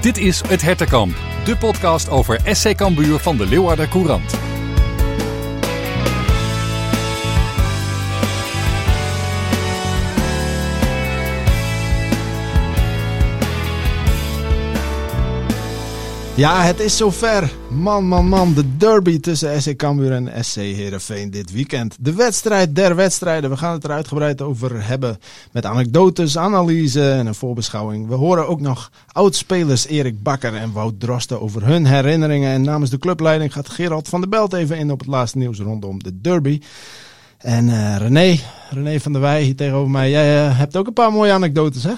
Dit is Het Hertenkamp, de podcast over SC Cambuur van de Leeuwarder Courant. Ja, het is zover. Man, man, man. De derby tussen SC Cambuur en SC Heerenveen dit weekend. De wedstrijd der wedstrijden. We gaan het er uitgebreid over hebben. Met anekdotes, analyse en een voorbeschouwing. We horen ook nog oudspelers Erik Bakker en Wout Drosten over hun herinneringen. En namens de clubleiding gaat Gerald van der Belt even in op het laatste nieuws rondom de derby. En uh, René, René van der Wij hier tegenover mij. Jij uh, hebt ook een paar mooie anekdotes, hè?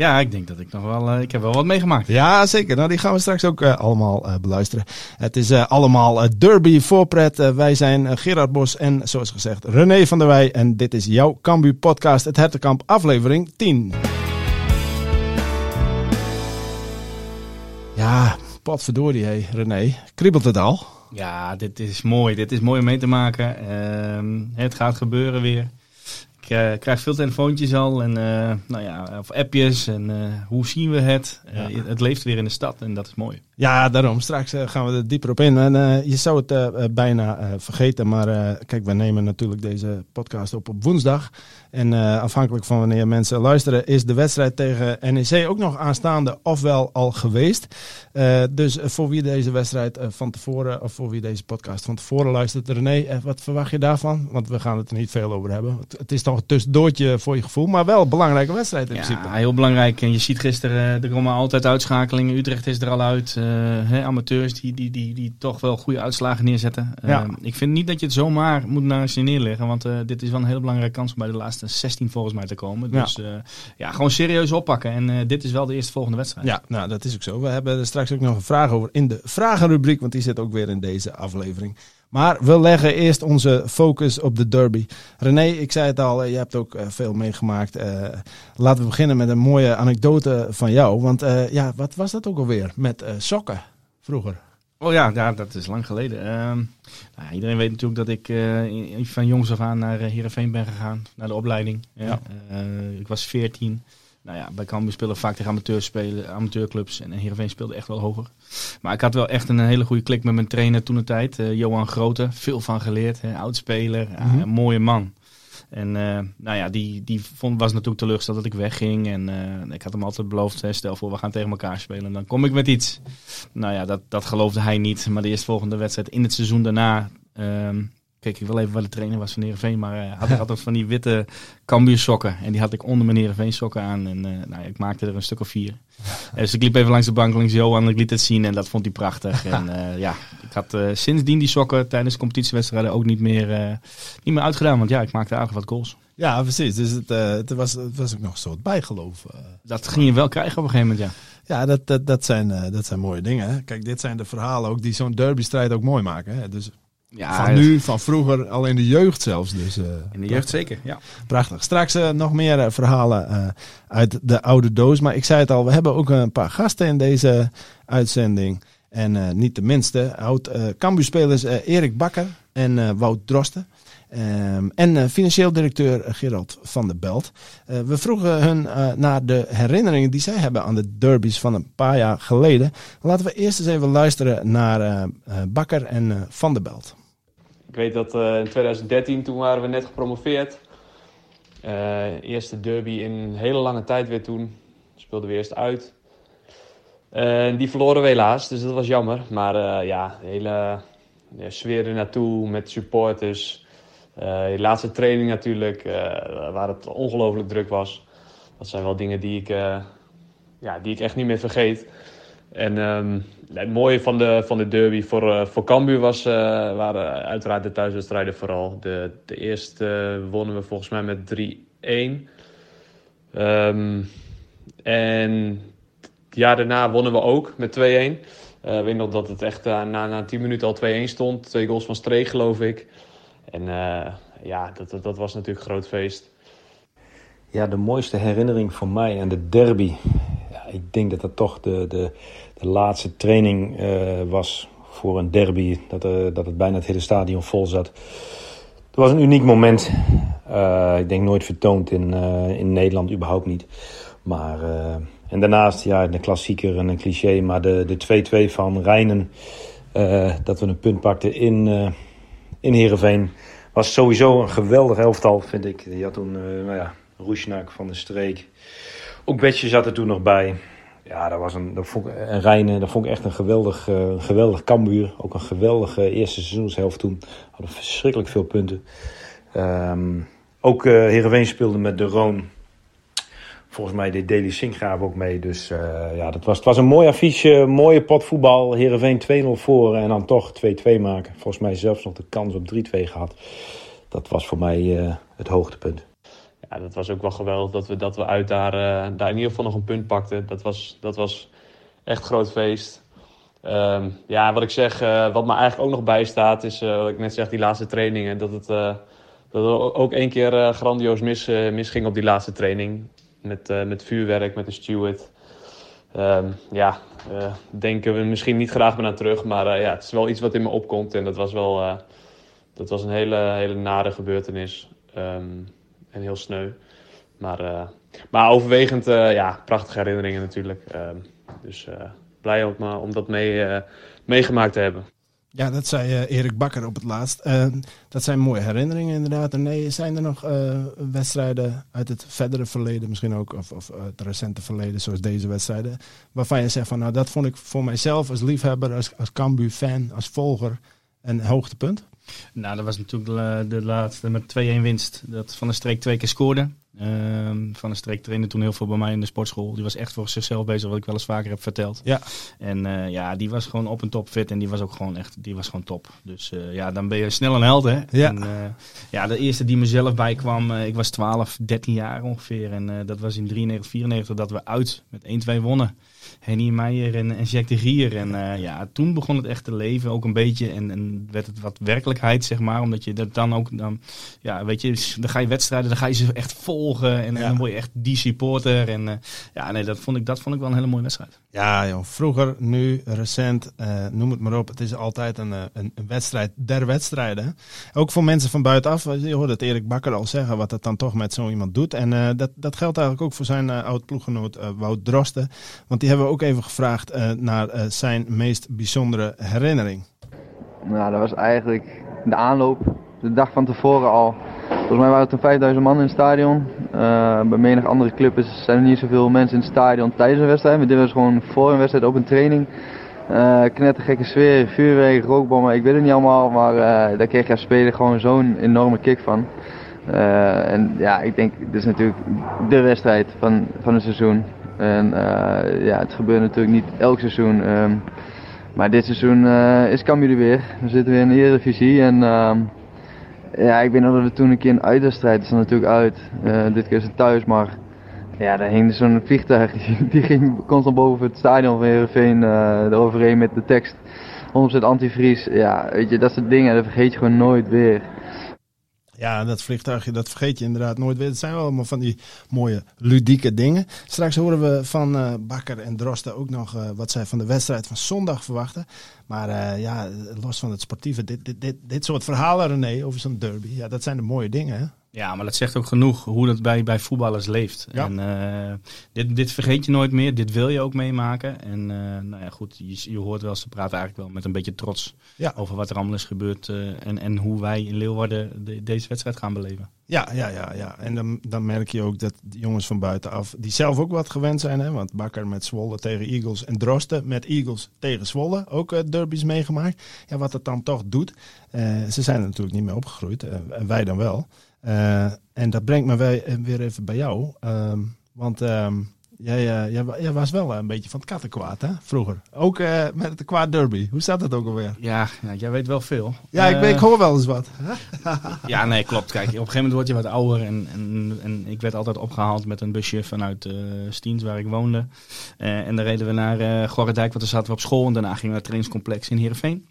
Ja, ik denk dat ik nog wel. Uh, ik heb wel wat meegemaakt. Ja, zeker. Nou, die gaan we straks ook uh, allemaal uh, beluisteren. Het is allemaal derby voorpret. wij zijn Gerard Bos en zoals gezegd René van der Wij. En dit is jouw Cambu podcast, het Hertenkamp, aflevering 10. Ja, potverdorie, hé, René. Kriebelt het al? Ja, dit is mooi. Dit is mooi om mee te maken. Ehm, het gaat gebeuren weer krijg veel telefoontjes al en uh, nou ja, of appjes en uh, hoe zien we het? Het leeft weer in de stad en dat is mooi. Ja, daarom. Straks gaan we er dieper op in. En je zou het bijna vergeten, maar kijk, we nemen natuurlijk deze podcast op op woensdag. En afhankelijk van wanneer mensen luisteren, is de wedstrijd tegen NEC ook nog aanstaande, ofwel al geweest. dus voor wie deze wedstrijd van tevoren, of voor wie deze podcast van tevoren luistert, René, wat verwacht je daarvan? Want we gaan het er niet veel over hebben. Het, het is toch tussendoortje voor je gevoel. Maar wel een belangrijke wedstrijd in ja, principe. heel belangrijk. En je ziet gisteren, er komen altijd uitschakelingen. Utrecht is er al uit. Uh, hè, amateurs die, die, die, die toch wel goede uitslagen neerzetten. Ja. Uh, ik vind niet dat je het zomaar moet naar je neerleggen. Want uh, dit is wel een hele belangrijke kans om bij de laatste 16 volgens mij te komen. Dus ja, ja gewoon serieus oppakken. En dit is wel de eerste volgende wedstrijd. Ja, nou dat is ook zo. We hebben er straks ook nog een vraag over in de vragenrubriek. Want die zit ook weer in deze aflevering. Maar we leggen eerst onze focus op de derby. René, ik zei het al, je hebt ook veel meegemaakt. Uh, laten we beginnen met een mooie anekdote van jou. Want uh, ja, wat was dat ook alweer met uh, sokken vroeger? Oh ja, ja, dat is lang geleden. Uh, nou, iedereen weet natuurlijk dat ik van jongs af aan naar Heerenveen ben gegaan. Naar de opleiding. Ja. ik was 14 nou ja, bij Cambuur spelen vaak tegen amateurspelen, amateurclubs. En Heerenveen speelde echt wel hoger. Maar ik had wel echt een hele goede klik met mijn trainer toen de tijd. Uh, Johan Grote, veel van geleerd. Hè, oudspeler, mm -hmm. ja, een mooie man. En uh, nou ja, die, die vond, was natuurlijk teleurgesteld dat ik wegging. En uh, ik had hem altijd beloofd, hè, stel voor we gaan tegen elkaar spelen. En dan kom ik met iets. Nou ja, dat, dat geloofde hij niet. Maar de eerstvolgende wedstrijd in het seizoen daarna... Uh, keek ik wel even waar de trainer was van Heerenveen. Maar uh, had, had ook van die witte Cambuur sokken. En die had ik onder mijn Heerenveen sokken aan. En uh, nou, ik maakte er een stuk of vier. dus ik liep even langs de bank, langs Johan. En ik liet het zien en dat vond hij prachtig. en uh, ja, ik had sindsdien die sokken tijdens de competitiewedstrijden ook niet meer, niet meer uitgedaan. Want ja, ik maakte eigenlijk wat goals. Ja, precies. Dus het, het, was, het was ook nog een soort bijgeloof. Dat ging je wel krijgen op een gegeven moment, ja. Ja, dat, dat, dat, zijn, dat zijn mooie dingen. Hè? Kijk, dit zijn de verhalen ook die zo'n derbystrijd ook mooi maken. Hè? Dus ja, van nu, van vroeger, al in de jeugd zelfs. Dus, uh, in de jeugd zeker, ja. Prachtig. Straks uh, nog meer uh, verhalen uit de oude doos. Maar ik zei het al, we hebben ook een paar gasten in deze uitzending. En niet de minste, oud Cambu-spelers Erik Bakker en Wout Drosten. Um, en financieel directeur Gerald van der Belt. we vroegen hun naar de herinneringen die zij hebben aan de derbies van een paar jaar geleden. Laten we eerst eens even luisteren naar Bakker en van der Belt. Ik weet dat uh, in 2013, toen waren we net gepromoveerd. Uh, eerste derby in een hele lange tijd weer toen. Speelden we eerst uit. Uh, die verloren we helaas, dus dat was jammer. Maar ja, de hele sfeer er naartoe met supporters. de laatste training natuurlijk, waar het ongelooflijk druk was. Dat zijn wel dingen die ik, ja, die ik echt niet meer vergeet. En um, het mooie van de, van de derby voor, uh, voor Cambuur was, uh, waren uiteraard de thuiswedstrijden vooral. De, de eerste uh, wonnen we volgens mij met 3-1. Um, en het jaar daarna wonnen we ook met 2-1. ik weet nog dat het echt na, na 10 minuten al 2-1 stond. Twee goals van Streek geloof ik. En ja, dat, dat, dat was natuurlijk een groot feest. Ja, de mooiste herinnering voor mij aan de derby ik denk dat dat toch de, de, de laatste training uh, was voor een derby. Dat, uh, dat het bijna het hele stadion vol zat. Het was een uniek moment. Uh, ik denk nooit vertoond in, in Nederland, überhaupt niet. Maar En daarnaast, ja, een klassieker en een cliché, maar de 2-2 van Rijnen, dat we een punt pakten in, in Heerenveen, was sowieso een geweldig elftal, vind ik. Die had toen, nou ja, Roesnak van de Streek. Ook Betje zat er toen nog bij. Ja, dat was een, dat vond ik, en Rijnen, dat vond ik echt een geweldig, uh, geweldig kambuur. Ook een geweldige eerste seizoenshelft toen. Hadden verschrikkelijk veel punten. Um, ook uh, Heerenveen speelde met De Roon. Volgens mij deed Deli Sinkgraaf ook mee. Dus ja, dat was, het was een mooi affiche, mooie pot voetbal. Heerenveen 2-0 voor en dan toch 2-2 maken. Volgens mij zelfs nog de kans op 3-2 gehad. Dat was voor mij het hoogtepunt ja, dat was ook wel geweldig dat we, dat we uit daar, uh, daar in ieder geval nog een punt pakten. Dat was, dat was echt groot feest. Um, ja, wat ik zeg, uh, wat me eigenlijk ook nog bijstaat, is uh, wat ik net zeg, die laatste trainingen. Dat het, dat ook één keer grandioos mis, misging op die laatste training. Met, met vuurwerk, met de steward. Um, ja, denken we misschien niet graag meer aan terug. Maar ja, het is wel iets wat in me opkomt. En dat was wel dat was een hele, hele nare gebeurtenis. Um, en heel sneu. Maar, uh, maar overwegend, uh, ja, prachtige herinneringen natuurlijk. Uh, dus blij om, om dat mee, meegemaakt te hebben. Ja, dat zei Erik Bakker op het laatst. dat zijn mooie herinneringen inderdaad. En nee, zijn er nog wedstrijden uit het verdere verleden misschien ook, of, of het recente verleden, zoals deze wedstrijden, waarvan je zegt van nou, dat vond ik voor mijzelf als liefhebber, als, als Cambuur-fan, als volger een hoogtepunt? Nou, dat was natuurlijk de, de laatste met 2-1 winst. Dat Van de Streek twee keer scoorde. Um, van de Streek trainde toen heel veel bij mij in de sportschool. Die was echt voor zichzelf bezig, wat ik wel eens vaker heb verteld. Ja. En uh, ja, die was gewoon op een top fit en die was ook gewoon echt, die was gewoon top. Dus uh, ja, dan ben je snel een held, hè. Ja. En, uh, ja, de eerste die mezelf bijkwam, ik was 12, 13 jaar ongeveer. En dat was in 93, 94 dat we uit met 1-2 wonnen. Henny Meijer en, en Jack de Gier. En ja, toen begon het echt te leven ook een beetje. En, en werd het wat werkelijkheid, zeg maar. Omdat je dat dan ook, dan, ja, weet je, dan ga je wedstrijden, dan ga je ze echt volgen. En, ja. en dan word je echt die supporter. En uh, ja, nee, dat vond, ik, dat vond ik wel een hele mooie wedstrijd. Ja, joh, vroeger, nu, recent, uh, noem het maar op. Het is altijd een, een, een wedstrijd der wedstrijden. Ook voor mensen van buitenaf. Je hoorde het Erik Bakker al zeggen, wat het dan toch met zo iemand doet. En dat, dat geldt eigenlijk ook voor zijn oud-ploeggenoot Wout Drosten. Want die hebben we ook even gevraagd uh, naar uh, zijn meest bijzondere herinnering. Nou, dat was eigenlijk de aanloop, de dag van tevoren al. Volgens mij waren er toen 5000 man in het stadion. Uh, bij menig andere clubs zijn er niet zoveel mensen in het stadion tijdens een wedstrijd. Dit was gewoon voor een wedstrijd op een training. Uh, knettergekke sfeer, vuurwerk, rookbommen, ik weet het niet allemaal. Maar uh, daar kreeg je als speler gewoon zo'n enorme kick van. En ja, ik denk, dit is natuurlijk de wedstrijd van, van het seizoen. En ja, het gebeurt natuurlijk niet elk seizoen. Um, maar dit seizoen uh, is Cambuur weer. We zitten weer in de Eredivisie. En uh, ja, ik weet nog dat we toen een keer een uitwedstrijd, is er natuurlijk uit. Uh, dit keer is het thuis, maar ja, daar hing zo'n vliegtuig. Die ging constant boven het stadion van Heerenveen uh, eroverheen met de tekst 100% antivries. Ja, weet je, dat soort dingen, dat vergeet je gewoon nooit weer. Ja, dat vliegtuigje, dat vergeet je inderdaad nooit weer. Het zijn wel allemaal van die mooie ludieke dingen. Straks horen we van uh, Bakker en Drosten ook nog uh, wat zij van de wedstrijd van zondag verwachten. Maar uh, ja, los van het sportieve, dit, dit, dit, dit soort verhalen, René, over zo'n derby. Ja, dat zijn de mooie dingen, hè? Ja, maar dat zegt ook genoeg hoe dat bij, bij voetballers leeft. Ja. En uh, dit, dit vergeet je nooit meer, dit wil je ook meemaken. En uh, nou ja, goed, je, je hoort wel, ze praten eigenlijk wel met een beetje trots ja. over wat er allemaal is gebeurd. Uh, en, en hoe wij in Leeuwarden de, deze wedstrijd gaan beleven. Ja, ja, ja, ja. En dan, dan merk je ook dat de jongens van buitenaf, die zelf ook wat gewend zijn. Hè? Want Bakker met Zwolle tegen Eagles en Drosten met Eagles tegen Zwolle. Ook derbies meegemaakt. Ja, wat het dan toch doet. Ze zijn er natuurlijk niet mee opgegroeid. En wij dan wel. Uh, en dat brengt me weer even bij jou. Um, want um, jij, uh, jij, jij, was wel een beetje van het kattenkwaad, hè? Vroeger. Ook met de kwaad derby. Hoe staat dat ook alweer? Ja, ja jij weet wel veel. Ja, ik, ik, hoor wel eens wat. ja, nee, klopt. Kijk, op een gegeven moment word je wat ouder. En, en, en ik werd altijd opgehaald met een busje vanuit Stiens, waar ik woonde. en dan reden we naar uh, Gorredijk, want dan zaten we op school. En daarna gingen we naar het trainingscomplex in Heerenveen.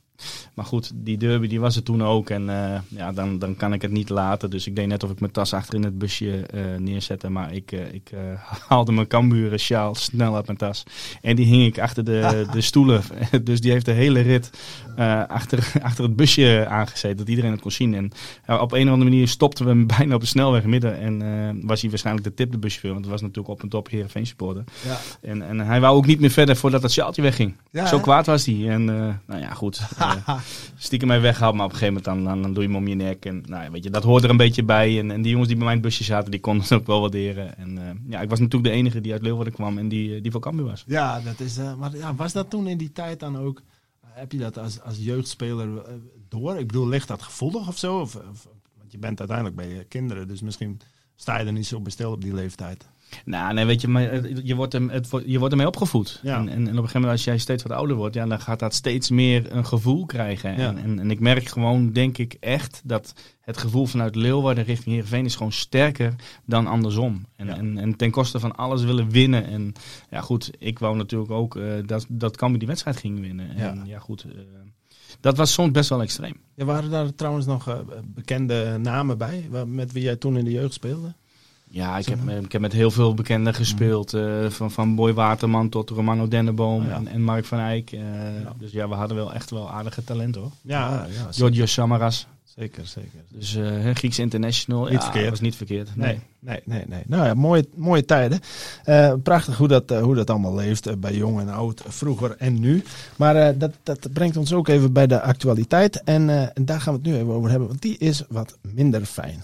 Maar goed, die derby die was er toen ook. En eh, ja, dan, dan kan ik het niet laten. Dus ik deed net of ik mijn tas achter in het busje uh, neerzette. Maar ik, uh, ik haalde mijn kamburen sjaal snel uit mijn tas. En die hing ik achter de, de stoelen. dus die heeft de hele rit achter, achter het busje aangezeten. Dat iedereen het kon zien. En op een of andere manier stopten we hem bijna op de snelweg midden. En was hij waarschijnlijk de tip de busje Want het was natuurlijk op en top Heerenveen supporter. Ja. En, en hij wou ook niet meer verder voordat dat sjaaltje wegging. Ja, Zo kwaad was hij. En nou ja, goed. Stiekem mij weghaalt. Maar op een gegeven moment dan, dan, doe je hem om je nek. En nou weet je, dat hoort er een beetje bij. En, en die jongens die bij mijn busje zaten, die konden het ook wel waarderen. En uh, ja, ik was natuurlijk de enige die uit Leeuwarden kwam en die, eh, die voor Cambuur was. Ja, dat is, maar ja, was dat toen in die tijd dan ook... Heb je dat als, als jeugdspeler door? Ik bedoel, ligt dat gevoelig of zo? Of, want je bent uiteindelijk bij je kinderen, dus misschien sta je er niet zo bestel op die leeftijd. Nou, nee, weet je, maar je wordt, hem, het, je wordt ermee opgevoed. En, en, en, op een gegeven moment, als jij steeds wat ouder wordt, ja, dan gaat dat steeds meer een gevoel krijgen. En, en, en, ik merk gewoon, denk ik echt, dat het gevoel vanuit Leeuwarden richting Heerenveen is gewoon sterker dan andersom. En, en, en, ten koste van alles willen winnen. En ja, goed, ik wou natuurlijk ook uh, dat, dat Cambuur die wedstrijd ging winnen. En ja, goed... Uh, dat was soms best wel extreem. Ja, waren daar trouwens nog uh, bekende namen bij, met wie jij toen in de jeugd speelde? Ja, ik heb, ik heb met heel veel bekenden gespeeld. Uh, van, van Boy Waterman tot Romano Denneboom en, en Mark van Eyck. Uh, ja. Dus ja, we hadden wel echt wel aardige talent hoor. Ja, ja Giorgio Samaras. Zeker, zeker. Dus uh, Grieks International. Niet ja, verkeerd. was niet verkeerd. Nee, nee, nee. nee, Nou ja, mooie, mooie tijden. Uh, prachtig hoe dat, uh, hoe dat allemaal leeft bij jong en oud, vroeger en nu. Maar dat, dat brengt ons ook even bij de actualiteit. En, en daar gaan we het nu even over hebben, want die is wat minder fijn.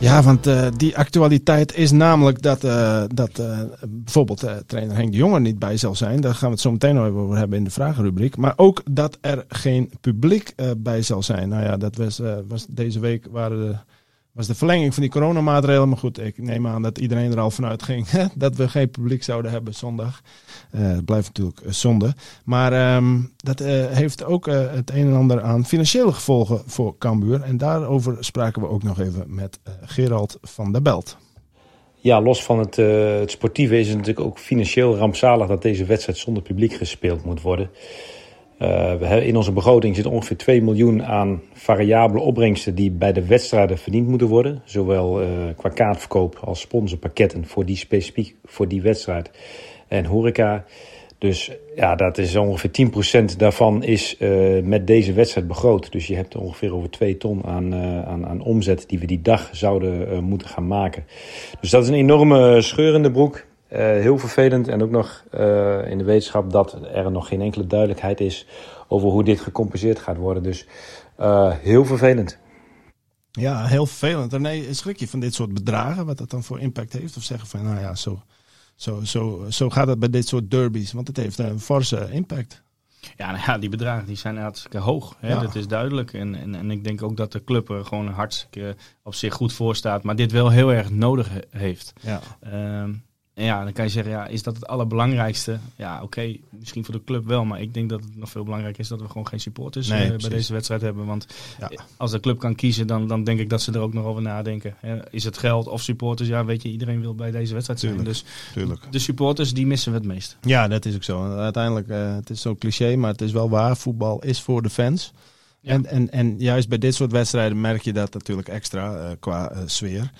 Ja, want uh, die actualiteit is namelijk dat, uh, dat uh, bijvoorbeeld trainer Henk de niet bij zal zijn. Daar gaan we het zo meteen nog over hebben in de vragenrubriek. Maar ook dat er geen publiek bij zal zijn. Nou ja, dat was, was deze week waren de was de verlenging van die coronamaatregelen. Maar goed, ik neem aan dat iedereen er al vanuit ging dat we geen publiek zouden hebben zondag. Uh, het blijft natuurlijk zonde. Maar um, dat uh, heeft ook het een en ander aan financiële gevolgen voor Cambuur. En daarover spraken we ook nog even met Gerald van der Belt. Ja, los van het, het sportieve is het natuurlijk ook financieel rampzalig dat deze wedstrijd zonder publiek gespeeld moet worden. Uh, in onze begroting zit ongeveer 2 miljoen aan variabele opbrengsten die bij de wedstrijden verdiend moeten worden. Zowel uh, qua kaartverkoop als sponsorpakketten voor die specifiek voor die wedstrijd en horeca. Dus ja, dat is ongeveer 10% daarvan is uh, met deze wedstrijd begroot. Dus je hebt ongeveer over 2 ton aan, aan, aan omzet die we die dag zouden moeten gaan maken. Dus dat is een enorme scheur in de broek. Uh, heel vervelend en ook nog uh, in de wetenschap dat er nog geen enkele duidelijkheid is over hoe dit gecompenseerd gaat worden. Dus uh, heel vervelend. Ja, heel vervelend. René, schrik je van dit soort bedragen, wat dat dan voor impact heeft? Of zeggen van, nou ja, zo, zo, zo, zo gaat het bij dit soort derbies, want het heeft een forse impact. Ja, nou ja, die bedragen die zijn hartstikke hoog. Hè? Dat is duidelijk. En, en, en ik denk ook dat de club er gewoon hartstikke op zich goed voor staat. Maar dit wel heel erg nodig heeft. Ja. Uh, en ja, dan kan je zeggen, ja, is dat het allerbelangrijkste? Ja, oké, misschien voor de club wel, maar ik denk dat het nog veel belangrijker is dat we gewoon geen supporters eh, bij deze wedstrijd hebben. Want ja. als de club kan kiezen, dan, dan denk ik dat ze er ook nog over nadenken. Is het geld of supporters? Ja, weet je, iedereen wil bij deze wedstrijd zijn. dus tuurlijk. de supporters, die missen we het meest. Ja, dat is ook zo. Uiteindelijk, uh, het is zo cliché, maar het is wel waar. Voetbal is voor de fans. En, en, en juist bij dit soort wedstrijden merk je dat natuurlijk extra uh, qua sfeer.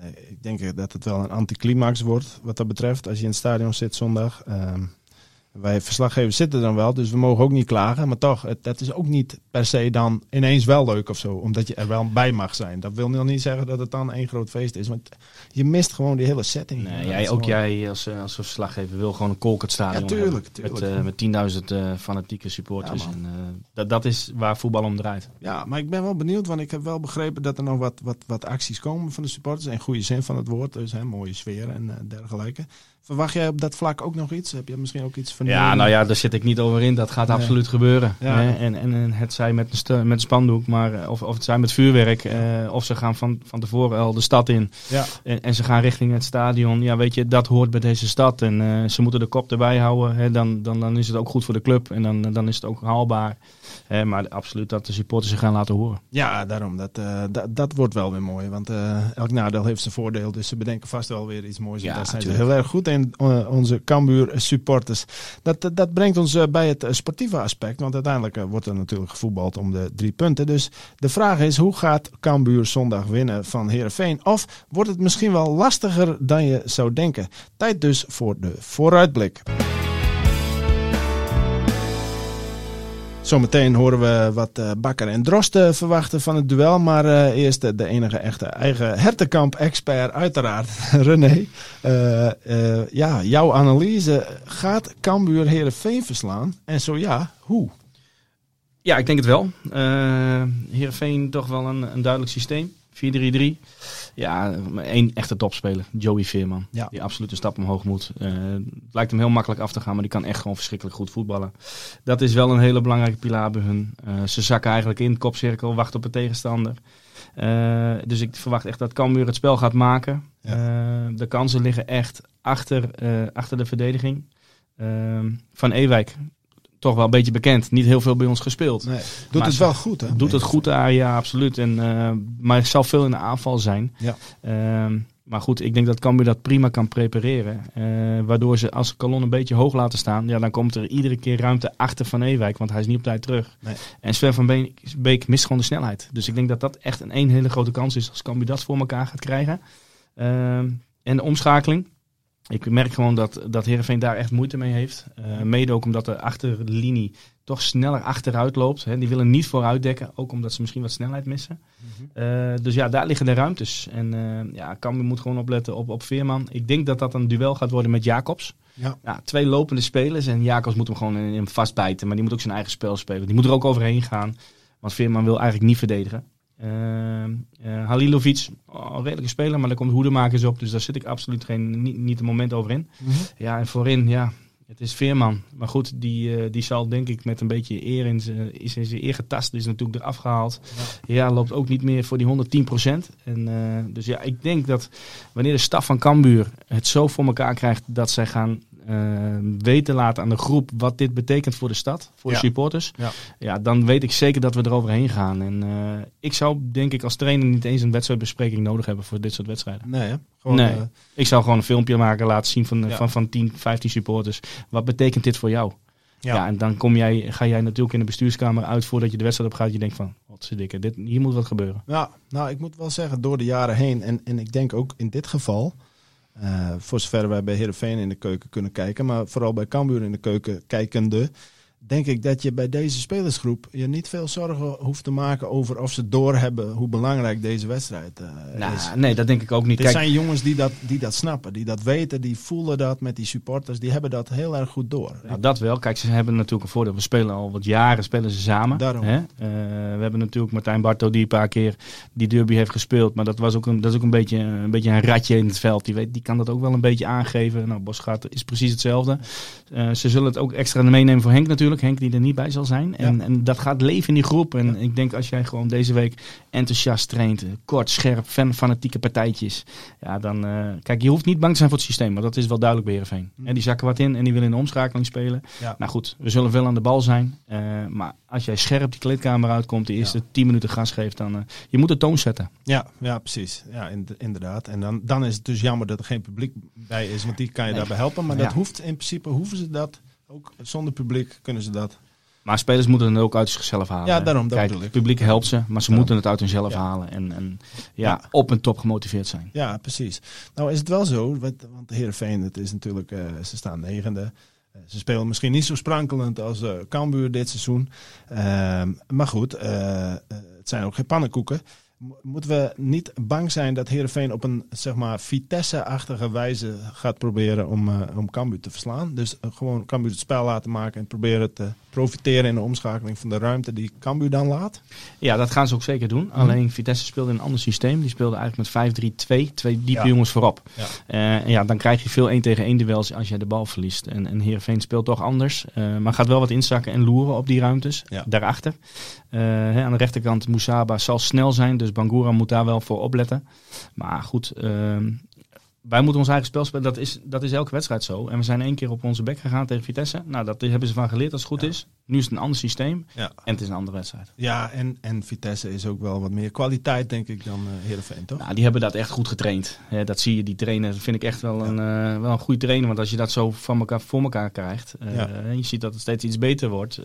Eh, ik denk dat het wel een anticlimax wordt wat dat betreft. Als je in het stadion zit zondag. Ehm, wij verslaggevers zitten dan wel, dus we mogen ook niet klagen. Maar toch, het, dat is ook niet per se dan ineens wel leuk of zo. Omdat je er wel bij mag zijn. Dat wil nog niet zeggen dat het dan één groot feest is. Want je mist gewoon die hele setting. Nee, jij, ook jij als, eh, als verslaggever wil gewoon een kolkert stadion ja, tuurlijk, tuurlijk. Met, uh, met 10.000 uh, fanatieke supporters. en, dat, dat is waar voetbal om draait. Ja, maar ik ben wel benieuwd. Want ik heb wel begrepen dat er nog wat, wat, wat acties komen van de supporters. In goede zin van het woord. Dus hè, mooie sfeer en dergelijke. Verwacht jij op dat vlak ook nog iets? Heb je misschien ook iets van... Ja, nou ja, daar zit ik niet over in. Dat gaat absoluut gebeuren. Ja. En, en, en het zij met een, met een spandoek, maar, eh, of, of het zij met vuurwerk. Eh, of ze gaan van, van tevoren al de stad in. Ja. En, en, ze gaan richting het stadion. Ja, weet je, dat hoort bij deze stad. En uh, ze moeten de kop erbij houden. Hè. Dan, dan, dan is het ook goed voor de club. En dan, dan is het ook haalbaar. Hè, maar absoluut dat de supporters zich gaan laten horen. Ja, daarom. Dat, uh, dat, dat wordt wel weer mooi. Want uh, elk nadeel heeft zijn voordeel. Dus ze bedenken vast wel weer iets moois. Ja, daar zijn ze heel erg goed in. Eh, onze Cambuur supporters. Dat, dat brengt ons eh, bij het sportieve aspect. Want uiteindelijk wordt er natuurlijk gevoetbald om de drie punten. Dus de vraag is, hoe gaat Cambuur zondag winnen van Heerenveen? Of wordt het misschien wel lastiger dan je zou denken? Tijd dus voor de vooruitblik. Zometeen horen we wat uh, Bakker en Drosten verwachten van het duel. Maar uh, eerst de enige echte eigen hertenkamp-expert, uiteraard, René. Ja, jouw analyse. Gaat Cambuur Herenveen verslaan? En zo ja, hoe? Ja, ik denk het wel. Uh, Heerenveen toch wel een, een duidelijk systeem. 4-3-3. Ja, één echte topspeler. Joey Veerman. Ja. Die absoluut een stap omhoog moet. Uh, het lijkt hem heel makkelijk af te gaan, maar die kan echt gewoon verschrikkelijk goed voetballen. Dat is wel een hele belangrijke pilaar bij hun. Uh, ze zakken eigenlijk in, kopcirkel, wachten op een tegenstander. Uh, dus ik verwacht echt dat Cambuur het spel gaat maken. Ja. de kansen liggen echt achter, achter de verdediging. van Ewijk toch wel een beetje bekend. Niet heel veel bij ons gespeeld. Nee, doet het wel goed, hè? Doet het goed daar, ja, absoluut. En, uh, maar zal veel in de aanval zijn. Ja. Uh, maar goed, ik denk dat Cambuur dat prima kan prepareren. Uh, waardoor ze als kolon een beetje hoog laten staan, ja, dan komt er iedere keer ruimte achter Van Ewijk. Want hij is niet op tijd terug. Nee. En Sven van Beek mist gewoon de snelheid. Dus ik denk dat dat echt een, een hele grote kans is als Cambuur dat voor elkaar gaat krijgen. Ehm, en de omschakeling. Ik merk gewoon dat, dat Heerenveen daar echt moeite mee heeft. Uh, mede ook omdat de achterlinie toch sneller achteruit loopt. Hè. Die willen niet vooruit dekken, ook omdat ze misschien wat snelheid missen. Mm uh, dus ja, daar liggen de ruimtes. En uh, ja, Cambuur moet gewoon opletten op, op Veerman. Ik denk dat dat een duel gaat worden met Jacobs. Ja. ja twee lopende spelers en Jacobs moet hem gewoon in, in vastbijten. Maar die moet ook zijn eigen spel spelen. Die moet er ook overheen gaan. Want Veerman wil eigenlijk niet verdedigen. Uh, Halilovic, oh, een redelijke speler, maar daar komt hoedemakers op. Dus daar zit ik absoluut geen, niet, niet een moment over in. Mm -hmm. Ja, en voorin, ja, het is Veerman. Maar goed, die, uh, die zal denk ik met een beetje eer in zijn, is in zijn eer getast. Is natuurlijk eraf gehaald. Ja. ja, loopt ook niet meer voor die 110 procent. En uh, dus ja, ik denk dat wanneer de staf van Cambuur het zo voor elkaar krijgt dat zij gaan weten laten aan de groep wat dit betekent voor de stad, voor ja. de supporters. Ja. ja, dan weet ik zeker dat we eroverheen gaan. En uh, ik zou denk ik als trainer niet eens een wedstrijdbespreking nodig hebben voor dit soort wedstrijden. Nee, hè? Gewoon, nee. Uh, ik zou gewoon een filmpje maken, laten zien van, ja. van, van 10, 15 supporters. Wat betekent dit voor jou? Ja. ja, en dan kom jij, ga jij natuurlijk in de bestuurskamer uit voordat je de wedstrijd op gaat. Je denkt van, wat zit dikke, dit, hier moet wat gebeuren. Ja, nou ik moet wel zeggen, door de jaren heen. En, en ik denk ook in dit geval... Uh, voor zover wij bij Heerenveen in de keuken kunnen kijken, maar vooral bij Cambuur in de keuken kijkende, denk ik dat je bij deze spelersgroep je niet veel zorgen hoeft te maken over of ze doorhebben hoe belangrijk deze wedstrijd uh, nou, is. Nee, dat denk ik ook niet. Er zijn jongens die dat, die dat snappen, die dat weten, die voelen dat met die supporters, die hebben dat heel erg goed door. Nou, dat wel. Kijk, ze hebben natuurlijk een voordeel. We spelen al wat jaren, spelen ze samen. Daarom. Hè? Uh, we hebben natuurlijk Martijn Barto die een paar keer die derby heeft gespeeld, maar dat was ook een, dat is ook een beetje, een beetje een ratje in het veld. Die, weet, die kan dat ook wel een beetje aangeven. Nou, Bosgaard is precies hetzelfde. Uh, ze zullen het ook extra meenemen voor Henk natuurlijk. Henk die er niet bij zal zijn. En, ja. en dat gaat leven in die groep. En ja. ik denk als jij gewoon deze week enthousiast traint, kort, scherp, fan, fanatieke partijtjes. Ja, dan. Uh, kijk, je hoeft niet bang te zijn voor het systeem, maar dat is wel duidelijk bij Heerenveen. Mm. En die zakken wat in en die willen in de omschakeling spelen. Ja. Nou goed, we zullen veel aan de bal zijn. Uh, maar als jij scherp die kleedkamer uitkomt, de eerste 10 minuten gas geeft, dan. Uh, je moet de toon zetten. Ja, ja precies. Ja, inderdaad. En dan, dan is het dus jammer dat er geen publiek bij is, want die kan je nee. daarbij helpen. Maar dat hoeft in principe, hoeven ze dat. Ook zonder publiek kunnen ze dat. Maar spelers moeten het ook uit zichzelf halen. Ja, daarom. Dat Kijk, het publiek helpt ze, maar ze daarom. moeten het uit hunzelf ja. halen. En, en ja, ja, op een top gemotiveerd zijn. Ja, precies. Nou is het wel zo, want de Heerenveen, het is natuurlijk, uh, ze staan negende. Uh, ze spelen misschien niet zo sprankelend als uh, Cambuur dit seizoen. Ehm, maar goed, het zijn ook geen pannenkoeken moeten we niet bang zijn dat Heerenveen op een zeg maar Vitesse-achtige wijze gaat proberen om, uh, om Cambuur te verslaan. Dus uh, gewoon Cambuur het spel laten maken en proberen te profiteren in de omschakeling van de ruimte die Cambuur dan laat? Ja, dat gaan ze ook zeker doen. Mm. Alleen Vitesse speelde in een ander systeem. Die speelde eigenlijk met 5-3-2, twee diepe ja. jongens voorop. Ja. Uh, en ja, dan krijg je veel 1 tegen 1 duels als jij de bal verliest. En, en Heerenveen speelt toch anders, maar gaat wel wat inzakken en loeren op die ruimtes. Ja. Daarachter. Hè, aan de rechterkant Moesaba zal snel zijn, dus Bangura moet daar wel voor opletten. Maar goed, uh, wij moeten ons eigen spel spelen. Dat is, dat is elke wedstrijd zo. En we zijn één keer op onze bek gegaan tegen Vitesse. Nou, dat hebben ze van geleerd als het goed is. Nu is het een ander systeem. Ja. En het is een andere wedstrijd. Ja, en, en Vitesse is ook wel wat meer kwaliteit, denk ik, dan uh, Heerenveen, toch? Nou, die hebben dat echt goed getraind. Ja, dat zie je, die trainer vind ik echt wel een, uh, wel een goede trainer. Want als je dat zo van elkaar, voor elkaar krijgt. Uh. En je ziet dat het steeds iets beter wordt.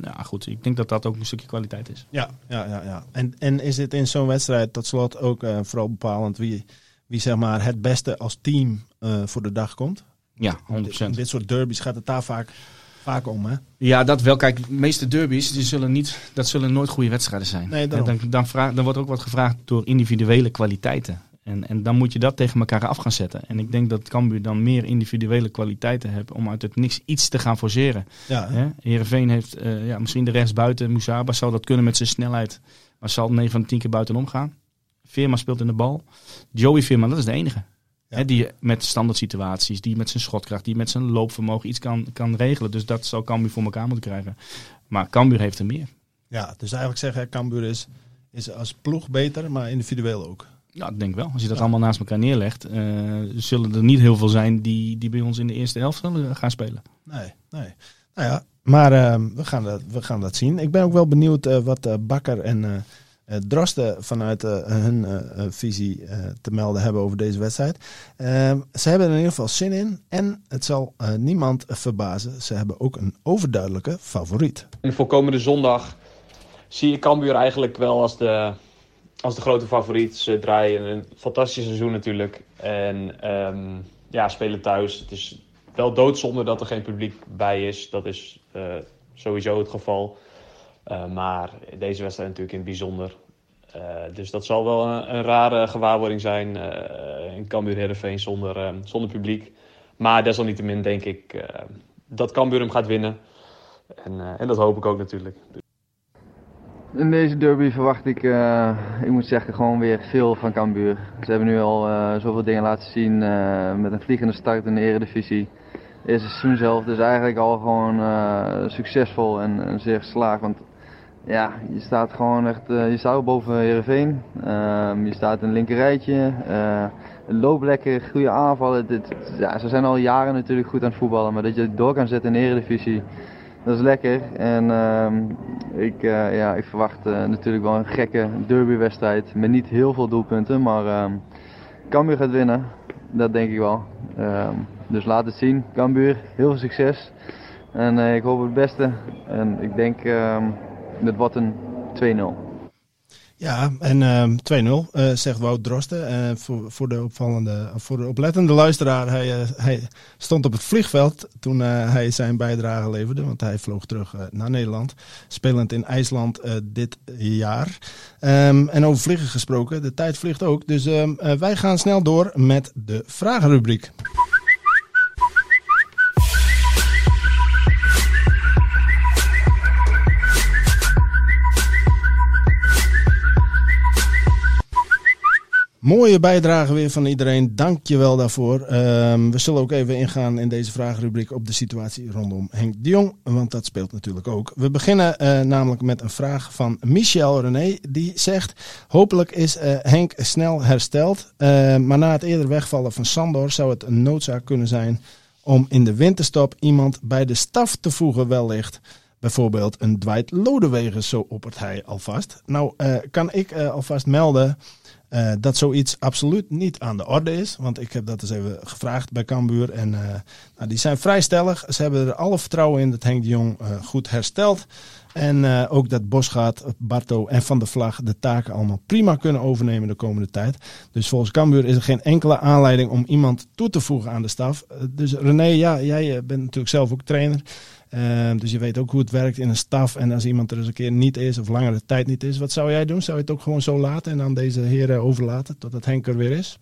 ja, goed. Ik denk dat dat ook een stukje kwaliteit is. Ja, ja, ja. ja. En, en is het in zo'n wedstrijd tot slot ook vooral bepalend wie wie zeg maar het beste als team uh, voor de dag komt. Ja, 100%. In dit soort derbies gaat het daar vaak, vaak om, hè? Ja, dat wel. Kijk, de meeste derbies die zullen niet, dat zullen nooit goede wedstrijden zijn. Nee, dan, dan, vraag, dan wordt ook wat gevraagd door individuele kwaliteiten. En, en dan moet je dat tegen elkaar af gaan zetten. En ik denk dat Cambuur dan meer individuele kwaliteiten heeft om uit het niks iets te gaan forceren. Ja, Hè? Heerenveen heeft uh, ja, misschien de rechtsbuiten, Musaba zal dat kunnen met zijn snelheid. Maar zal 9 van de 10 keer buitenom gaan. Veerman speelt in de bal. Joey Veerman, dat is de enige. Ja. Hè, die met standaard situaties, die met zijn schotkracht, die met zijn loopvermogen iets kan, kan regelen. Dus dat zal Cambuur voor elkaar moeten krijgen. Maar Cambuur heeft er meer. Ja, dus eigenlijk zeggen Cambuur is, is als ploeg beter, maar individueel ook. Ja, ik denk wel. Als je dat allemaal naast elkaar neerlegt, uh, zullen er niet heel veel zijn die, die bij ons in de eerste helft zullen gaan spelen. Nee, nee. Nou ja, maar uh, we, gaan dat, we gaan dat zien. Ik ben ook wel benieuwd uh, wat Bakker en uh, Drosten vanuit hun visie te melden hebben over deze wedstrijd. Ehm, ze hebben er in ieder geval zin in en het zal niemand verbazen. Ze hebben ook een overduidelijke favoriet. En voor komende zondag zie je Cambuur eigenlijk wel als de, als de grote favoriet. Ze draaien een fantastisch seizoen natuurlijk. En um, ja, spelen thuis. Het is wel doodzonde dat er geen publiek bij is. Dat is sowieso het geval. Uh, maar deze wedstrijd natuurlijk in het bijzonder. Uh, dus dat zal wel een, rare gewaarwording zijn in Cambuur zonder, zonder publiek. Maar desalniettemin denk ik dat Cambuur hem gaat winnen. En, en dat hoop ik ook natuurlijk. In deze derby verwacht ik, uh, ik moet zeggen, gewoon weer veel van Cambuur. Ze hebben nu al uh, zoveel dingen laten zien uh, met een vliegende start in de eredivisie. Eerste seizoen zelf, dus eigenlijk al gewoon succesvol en, en, zeer geslaagd. Want ja, je staat gewoon echt, je staat boven Heerenveen. je staat in een linker rijtje. het loopt lekker, goede aanvallen. Dit, ja, ze zijn al jaren natuurlijk goed aan het voetballen, maar dat je door kan zetten in de eredivisie. Dat is lekker. En uh, ik, uh, ja, ik verwacht natuurlijk wel een gekke derbywedstrijd met niet heel veel doelpunten. Maar uh, Cambuur gaat winnen. Dat denk ik wel. Ehm, dus laat het zien. Cambuur, heel veel succes. En eh, ik hoop het beste. En ik denk wordt een 2-0. Ja, en uh, 2-0 uh, zegt Wout Drosten. Uh, voor, voor, de opvallende, voor de oplettende luisteraar. Hij, uh, hij stond op het vliegveld toen hij zijn bijdrage leverde. Want hij vloog terug naar Nederland. Spelend in IJsland dit jaar. Um, en over vliegen gesproken, de tijd vliegt ook. Dus um, wij gaan snel door met de vragenrubriek. Mooie bijdrage weer van iedereen. Dank je wel daarvoor. Um, we zullen ook even ingaan in deze vragenrubriek op de situatie rondom Henk de Jong. Want dat speelt natuurlijk ook. We beginnen uh, namelijk met een vraag van Michel René. Die zegt, hopelijk is uh, Henk snel hersteld. Uh, maar na het eerder wegvallen van Sandor zou het een noodzaak kunnen zijn... om in de winterstop iemand bij de staf te voegen wellicht... Bijvoorbeeld een Dwight Lodewegen, zo oppert hij alvast. Nou, kan ik alvast melden... Uh, dat zoiets absoluut niet aan de orde is. Want ik heb dat eens even gevraagd bij Cambuur. En uh, nou, die zijn vrij stellig. Ze hebben er alle vertrouwen in dat Henk de Jong uh, goed herstelt. En ook dat Bosgaard, Barto en Van der Vlag de taken allemaal prima kunnen overnemen de komende tijd. Dus volgens Cambuur is er geen enkele aanleiding om iemand toe te voegen aan de staf. dus René, ja, jij bent natuurlijk zelf ook trainer. Uh, dus je weet ook hoe het werkt in een staf. En als iemand er eens een keer niet is of langere tijd niet is, wat zou jij doen? Zou je het ook gewoon zo laten en aan deze heren overlaten totdat Henk er weer is?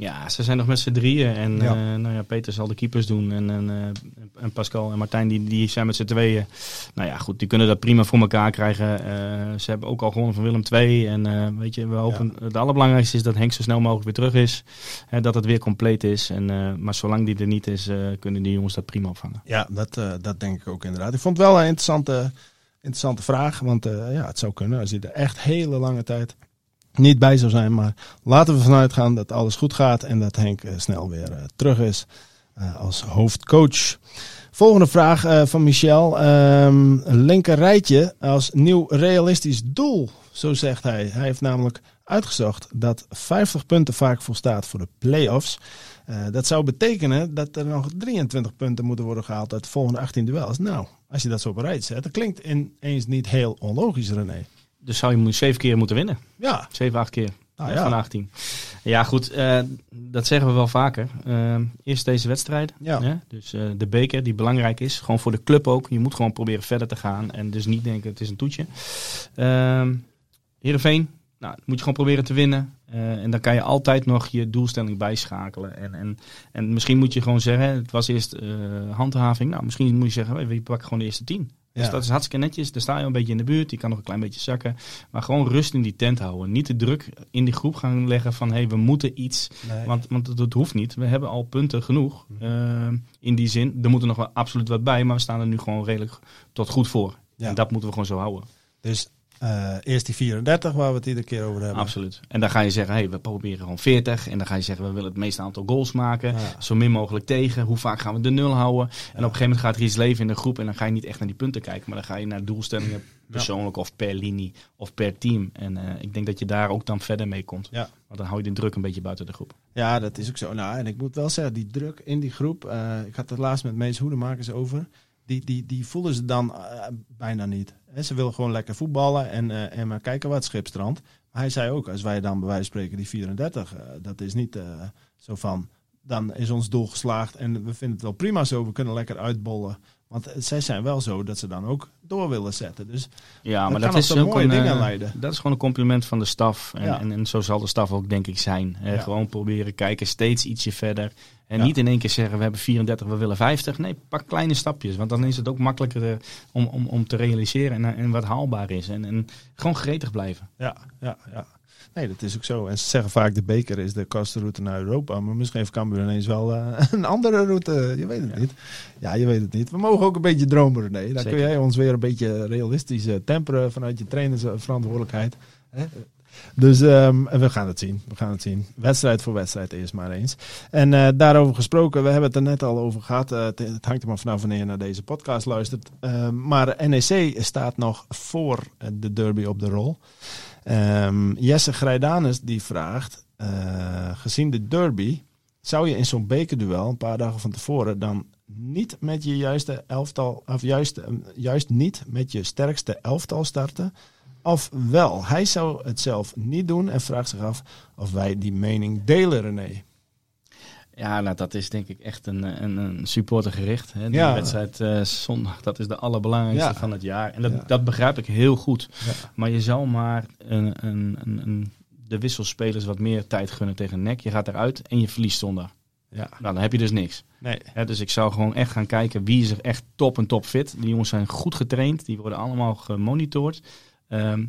Ja, ze zijn nog met z'n drieën. En ja. Uh, nou ja, Peter zal de keepers doen. En, en, uh, en Pascal en Martijn die, die zijn met z'n tweeën. Nou ja, goed, die kunnen dat prima voor elkaar krijgen. Uh, ze hebben ook al gewonnen van Willem II. En weet je, we hopen. Ja. Het allerbelangrijkste is dat Henk zo snel mogelijk weer terug is. Hè, dat het weer compleet is. En, maar zolang die er niet is, kunnen die jongens dat prima opvangen. Ja, dat, dat denk ik ook inderdaad. Ik vond het wel een interessante, interessante vraag. Want ja, het zou kunnen als je er echt hele lange tijd niet bij zou zijn. Maar laten we vanuit gaan dat alles goed gaat en dat Henk eh, snel weer eh, terug is eh, als hoofdcoach. Volgende vraag van Michel. Een linker rijtje als nieuw realistisch doel, zo zegt hij. Hij heeft namelijk uitgezocht dat 50 punten vaak volstaat voor de play-offs. Dat zou betekenen dat er nog 23 punten moeten worden gehaald uit de volgende 18 duels. Nou, als je dat zo op een zet, dat klinkt ineens niet heel onlogisch, René. Dus zou je moet zeven keer moeten winnen. Ja, Zeven, acht keer. Van ja. 18. 18. Ja, goed. eh, dat zeggen we wel vaker. Eh, eerst deze wedstrijd. Ja. hè? Dus eh, de beker die belangrijk is. Gewoon voor de club ook. Je moet gewoon proberen verder te gaan. En dus niet denken het is een toetje. Ehm Heerenveen. Nou, moet je gewoon proberen te winnen. Eh, en dan kan je altijd nog je doelstelling bijschakelen. En, en, en misschien moet je gewoon zeggen, het was eerst handhaving. Nou, misschien moet je zeggen, we we pakken gewoon de eerste tien. Dus Ja. dat is hartstikke netjes. Daar sta je een beetje in de buurt. Je kan nog een klein beetje zakken. Maar gewoon rust in die tent houden. Niet de druk in die groep gaan leggen van... hé, hey, we moeten iets. Nee. Want, want dat, hoeft niet. We hebben al punten genoeg. eh, in die zin, er moet er nog wel absoluut wat bij. Maar we staan er nu gewoon redelijk tot goed voor. Ja. En dat moeten we gewoon zo houden. Dus eh, eerst die 34 waar we het iedere keer over hebben. Absoluut. En dan ga je zeggen, hey, we proberen gewoon 40. En dan ga je zeggen, we willen het meeste aantal goals maken. Ja. Zo min mogelijk tegen. Hoe vaak gaan we de nul houden? En op een gegeven moment gaat er iets leven in de groep. En dan ga je niet echt naar die punten kijken. Maar dan ga je naar doelstellingen persoonlijk of per linie of per team. En eh, ik denk dat je daar ook dan verder mee komt. Ja. Want dan hou je de druk een beetje buiten de groep. Ja, dat is ook zo. Nou, en ik moet wel zeggen, die druk in die groep. eh, ik had het laatst met Mees Hoedemakers over. Die, die, die voelen ze dan eh, bijna niet. Ze willen gewoon lekker voetballen en, eh, en maar kijken wat schipstrand. Maar hij zei ook, als wij dan bij wijze van spreken die 34, eh, dat is niet zo van, dan is ons doel geslaagd en we vinden het wel prima zo, we kunnen lekker uitbollen. Want zij zijn wel zo dat ze dan ook door willen zetten. Dus Ja, maar dat is mooie ook een, dingen eh, leiden. Dat is gewoon een compliment van de staf. En, Ja. en, en zo zal de staf ook denk ik zijn. Ja. Gewoon proberen kijken, steeds ietsje verder. En Ja. niet in één keer zeggen, we hebben 34, we willen 50. Nee, pak kleine stapjes. Want dan is het ook makkelijker eh, om, om, om te realiseren en, en wat haalbaar is. En, en gewoon gretig blijven. Ja, ja, ja. Nee, dat is ook zo. En ze zeggen vaak de beker is de kortste route naar Europa. Maar misschien heeft Cambuur ineens wel eh, een andere route. Je weet het niet. Ja, je weet het niet. We mogen ook een beetje dromen, René. Dan Zeker. kun jij ons weer een beetje realistisch eh, temperen vanuit je trainersverantwoordelijkheid. Hè? Dus ehm, we gaan het zien. We gaan het zien. Wedstrijd voor wedstrijd eerst maar eens. En eh, daarover gesproken, we hebben het er net al over gehad. Eh, het, het hangt er maar vanaf wanneer je naar deze podcast luistert. Ehm, maar NEC staat nog voor de derby op de rol. Ehm, Jesse Grijdanus die vraagt, eh, gezien de derby, zou je in zo'n bekerduel een paar dagen van tevoren dan niet met je juiste elftal, of juist, eh, juist niet met je sterkste elftal starten? Of wel, hij zou het zelf niet doen en vraagt zich af of wij die mening delen, René. Ja, nou, dat is denk ik echt een, een, een supportergericht. Hè. Die Ja. wedstrijd eh, zondag, dat is de allerbelangrijkste Ja. van het jaar. En dat, Ja. dat begrijp ik heel goed. Maar je zou maar een, een, een, een, de wisselspelers wat meer tijd gunnen tegen nek. Je gaat eruit en je verliest zondag. Ja. Nou, dan heb je dus niks. Nee. Hè, dus ik zou gewoon echt gaan kijken wie is er echt top en top fit. Die jongens zijn goed getraind, die worden allemaal gemonitord. Ehm,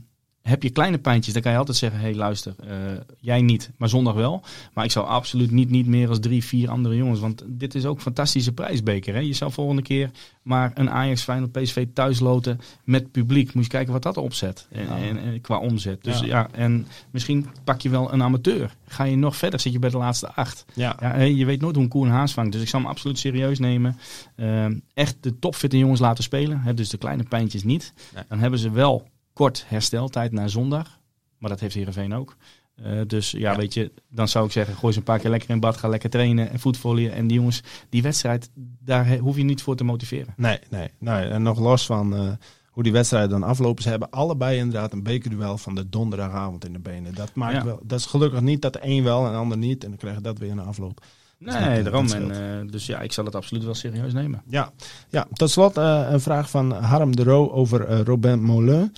heb je kleine pijntjes, dan kan je altijd zeggen: hé, hey, luister, eh, jij niet, maar zondag wel. Maar ik zou absoluut niet, niet meer als drie, vier andere jongens. Want dit is ook een fantastische prijsbeker. Hè? Je zou volgende keer maar een Ajax, Feyenoord, PSV thuis loten met publiek. Moet je kijken wat dat opzet en, Ja. en, en qua omzet. Dus Ja. ja. en misschien pak je wel een amateur. Ga je nog verder, zit je bij de laatste acht. Ja. Je weet nooit hoe een koe een haas vangt. Dus ik zou hem absoluut serieus nemen. Ehm, echt de topfitte jongens laten spelen. Hè, dus de kleine pijntjes niet. Dan hebben ze wel kort hersteltijd na zondag. Maar dat heeft Heerenveen ook. Eh, dus ja, Ja. weet je, dan zou ik zeggen, gooi ze een paar keer lekker in bad. Ga lekker trainen en voetvolleyen. En die jongens, die wedstrijd, daar hoef je niet voor te motiveren. Nee, nee, nee. En nog los van eh, hoe die wedstrijden dan aflopen. Ze hebben allebei inderdaad een bekerduel van de donderdagavond in de benen. Dat, maakt Ja. wel, dat is gelukkig niet dat de een wel en de ander niet. En dan krijg je dat weer in de afloop. Nee, daarom. En, eh, dus ja, ik zal het absoluut wel serieus nemen. Ja, ja. tot slot eh, een vraag van Harm de Roo over eh, Robin.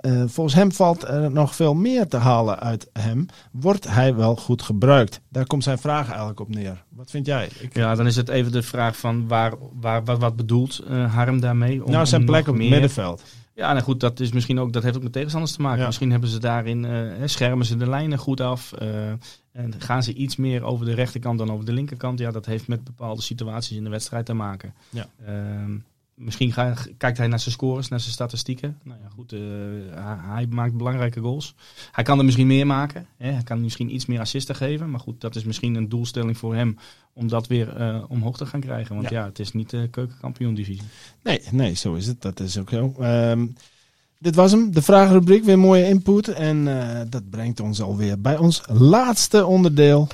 Eh, volgens hem valt er nog veel meer te halen uit hem. Wordt hij wel goed gebruikt? Daar komt zijn vraag eigenlijk op neer. Wat vind jij? Ik, Ja, dan is het even de vraag van waar, waar, wat, wat bedoelt Harm daarmee? Om- nou, zijn plek op het middenveld. Ja, nou goed, dat, is misschien ook, dat heeft ook met tegenstanders te maken. Ja. Misschien hebben ze daarin, eh, schermen ze de lijnen goed af. eh, en gaan ze iets meer over de rechterkant dan over de linkerkant. Ja, dat heeft met bepaalde situaties in de wedstrijd te maken. Ja. Ehm, misschien ga- kijkt hij naar zijn scores, naar zijn statistieken. Nou ja, goed, eh, hij, maakt belangrijke goals. Hij kan er misschien meer maken. Hè? Hij kan misschien iets meer assisten geven. Maar goed, dat is misschien een doelstelling voor hem om dat weer eh, omhoog te gaan krijgen. Want ja, het is niet de keukenkampioen-divisie. Nee, nee, zo is het. Dat is ook zo. Ehm, dit was hem, de vragenrubriek. Weer mooie input. En eh, dat brengt ons alweer bij ons laatste onderdeel.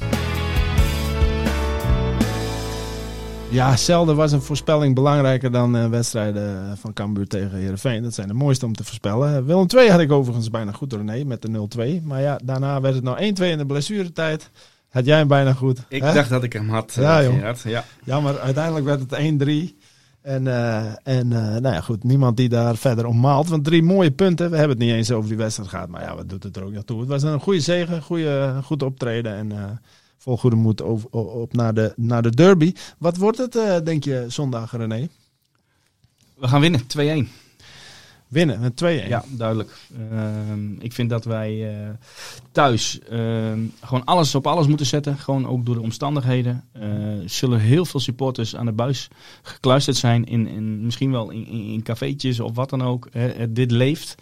Ja, zelden was een voorspelling belangrijker dan eh, wedstrijden van Cambuur tegen Heerenveen. Dat zijn de mooiste om te voorspellen. Willem 2 had ik overigens bijna goed, René, met de 0-2. Maar ja, daarna werd het nou 1-2 in de blessuretijd. Had jij hem bijna goed. Ik hè? dacht dat ik hem had, eh, Ja, joh. Ja. Jammer, uiteindelijk werd het 1-3. En, eh, en eh, nou ja, goed, niemand die daar verder om maalt. Want drie mooie punten. We hebben het niet eens over die wedstrijd gehad. Maar ja, wat doet het er ook naartoe? Het was een goede zege, goede, goed optreden. En eh, vol goede moed over, op naar de, naar de derby. Wat wordt het, eh, denk je, zondag, René? We gaan winnen, 2-1. Winnen met 2-1. Ja, duidelijk. Ehm, ik vind dat wij eh, thuis ehm, gewoon alles op alles moeten zetten. Gewoon ook door de omstandigheden. Eh, zullen heel veel supporters aan de buis gekluisterd zijn. In, in, misschien wel in, in, in cafeetjes of wat dan ook. Dit leeft.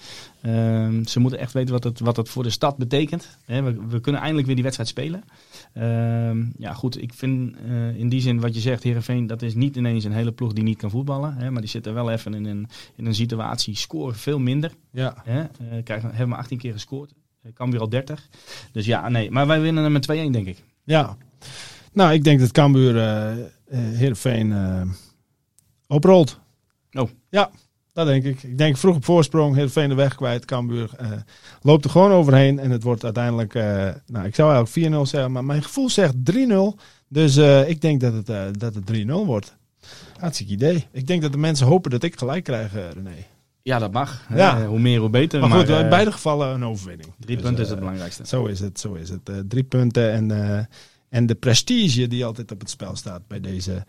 Ehm, ze moeten echt weten wat het, wat het voor de stad betekent. We, we kunnen eindelijk weer die wedstrijd spelen. Ehm, ja, goed. Ik vind eh, in die zin wat je zegt, Heerenveen, dat is niet ineens een hele ploeg die niet kan voetballen. Maar die zitten wel even in een, in een situatie, scoren veel minder. Ja. Hè? Eh, krijgen, hebben maar 18 keer gescoord. Eh, kan weer al 30. Dus ja, nee. Maar wij winnen hem met 2-1, denk ik. ja. Nou, ik denk dat Cambuur eh, Heerenveen eh, oprolt. Oh. Ja, dat denk ik. Ik denk vroeg op voorsprong, Heerenveen de weg kwijt. Cambuur eh, loopt er gewoon overheen. En het wordt uiteindelijk, eh, nou ik zou eigenlijk 4-0 zeggen, maar mijn gevoel zegt 3-0. Dus eh, ik denk dat het, dat het 3-0 wordt. Hartstikke idee. Ik denk dat de mensen hopen dat ik gelijk krijg, René. Ja, dat mag. Ja. Hoe meer, hoe beter. Maar, goed, in beide gevallen een overwinning. Drie Dus, punten is het belangrijkste. Zo is het, zo is het. Drie punten en, en de prestige die altijd op het spel staat bij deze,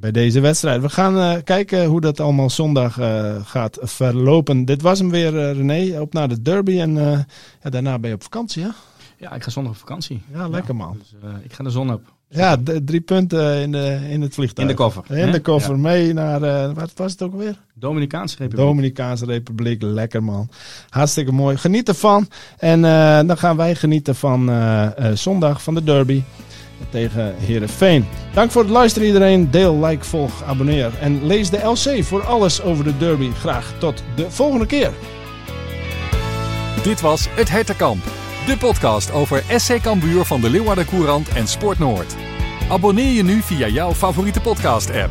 bij deze wedstrijd. We gaan eh, kijken hoe dat allemaal zondag eh, gaat verlopen. Dit was hem weer, eh, René. Op naar de derby en ja, daarna ben je op vakantie, hè? Ja, ik ga zondag op vakantie. Ja, lekker man. Dus ik ga de zon op. Ja, de- drie punten in, de, in het vliegtuig. In de koffer. In de koffer Ja. mee naar, wat was het ook weer? Dominicaanse Republiek. Dominicaanse Republiek. Lekker man. Hartstikke mooi. Geniet ervan. En dan gaan wij genieten van zondag van de derby tegen Herenveen. Dank voor het luisteren iedereen. Deel, like, volg, abonneer. En lees de LC voor alles over de derby. Graag tot de volgende keer. Dit was Het Hertenkamp. De podcast over SC Cambuur van de Leeuwarden Courant en Sport Noord. Abonneer je nu via jouw favoriete podcast app.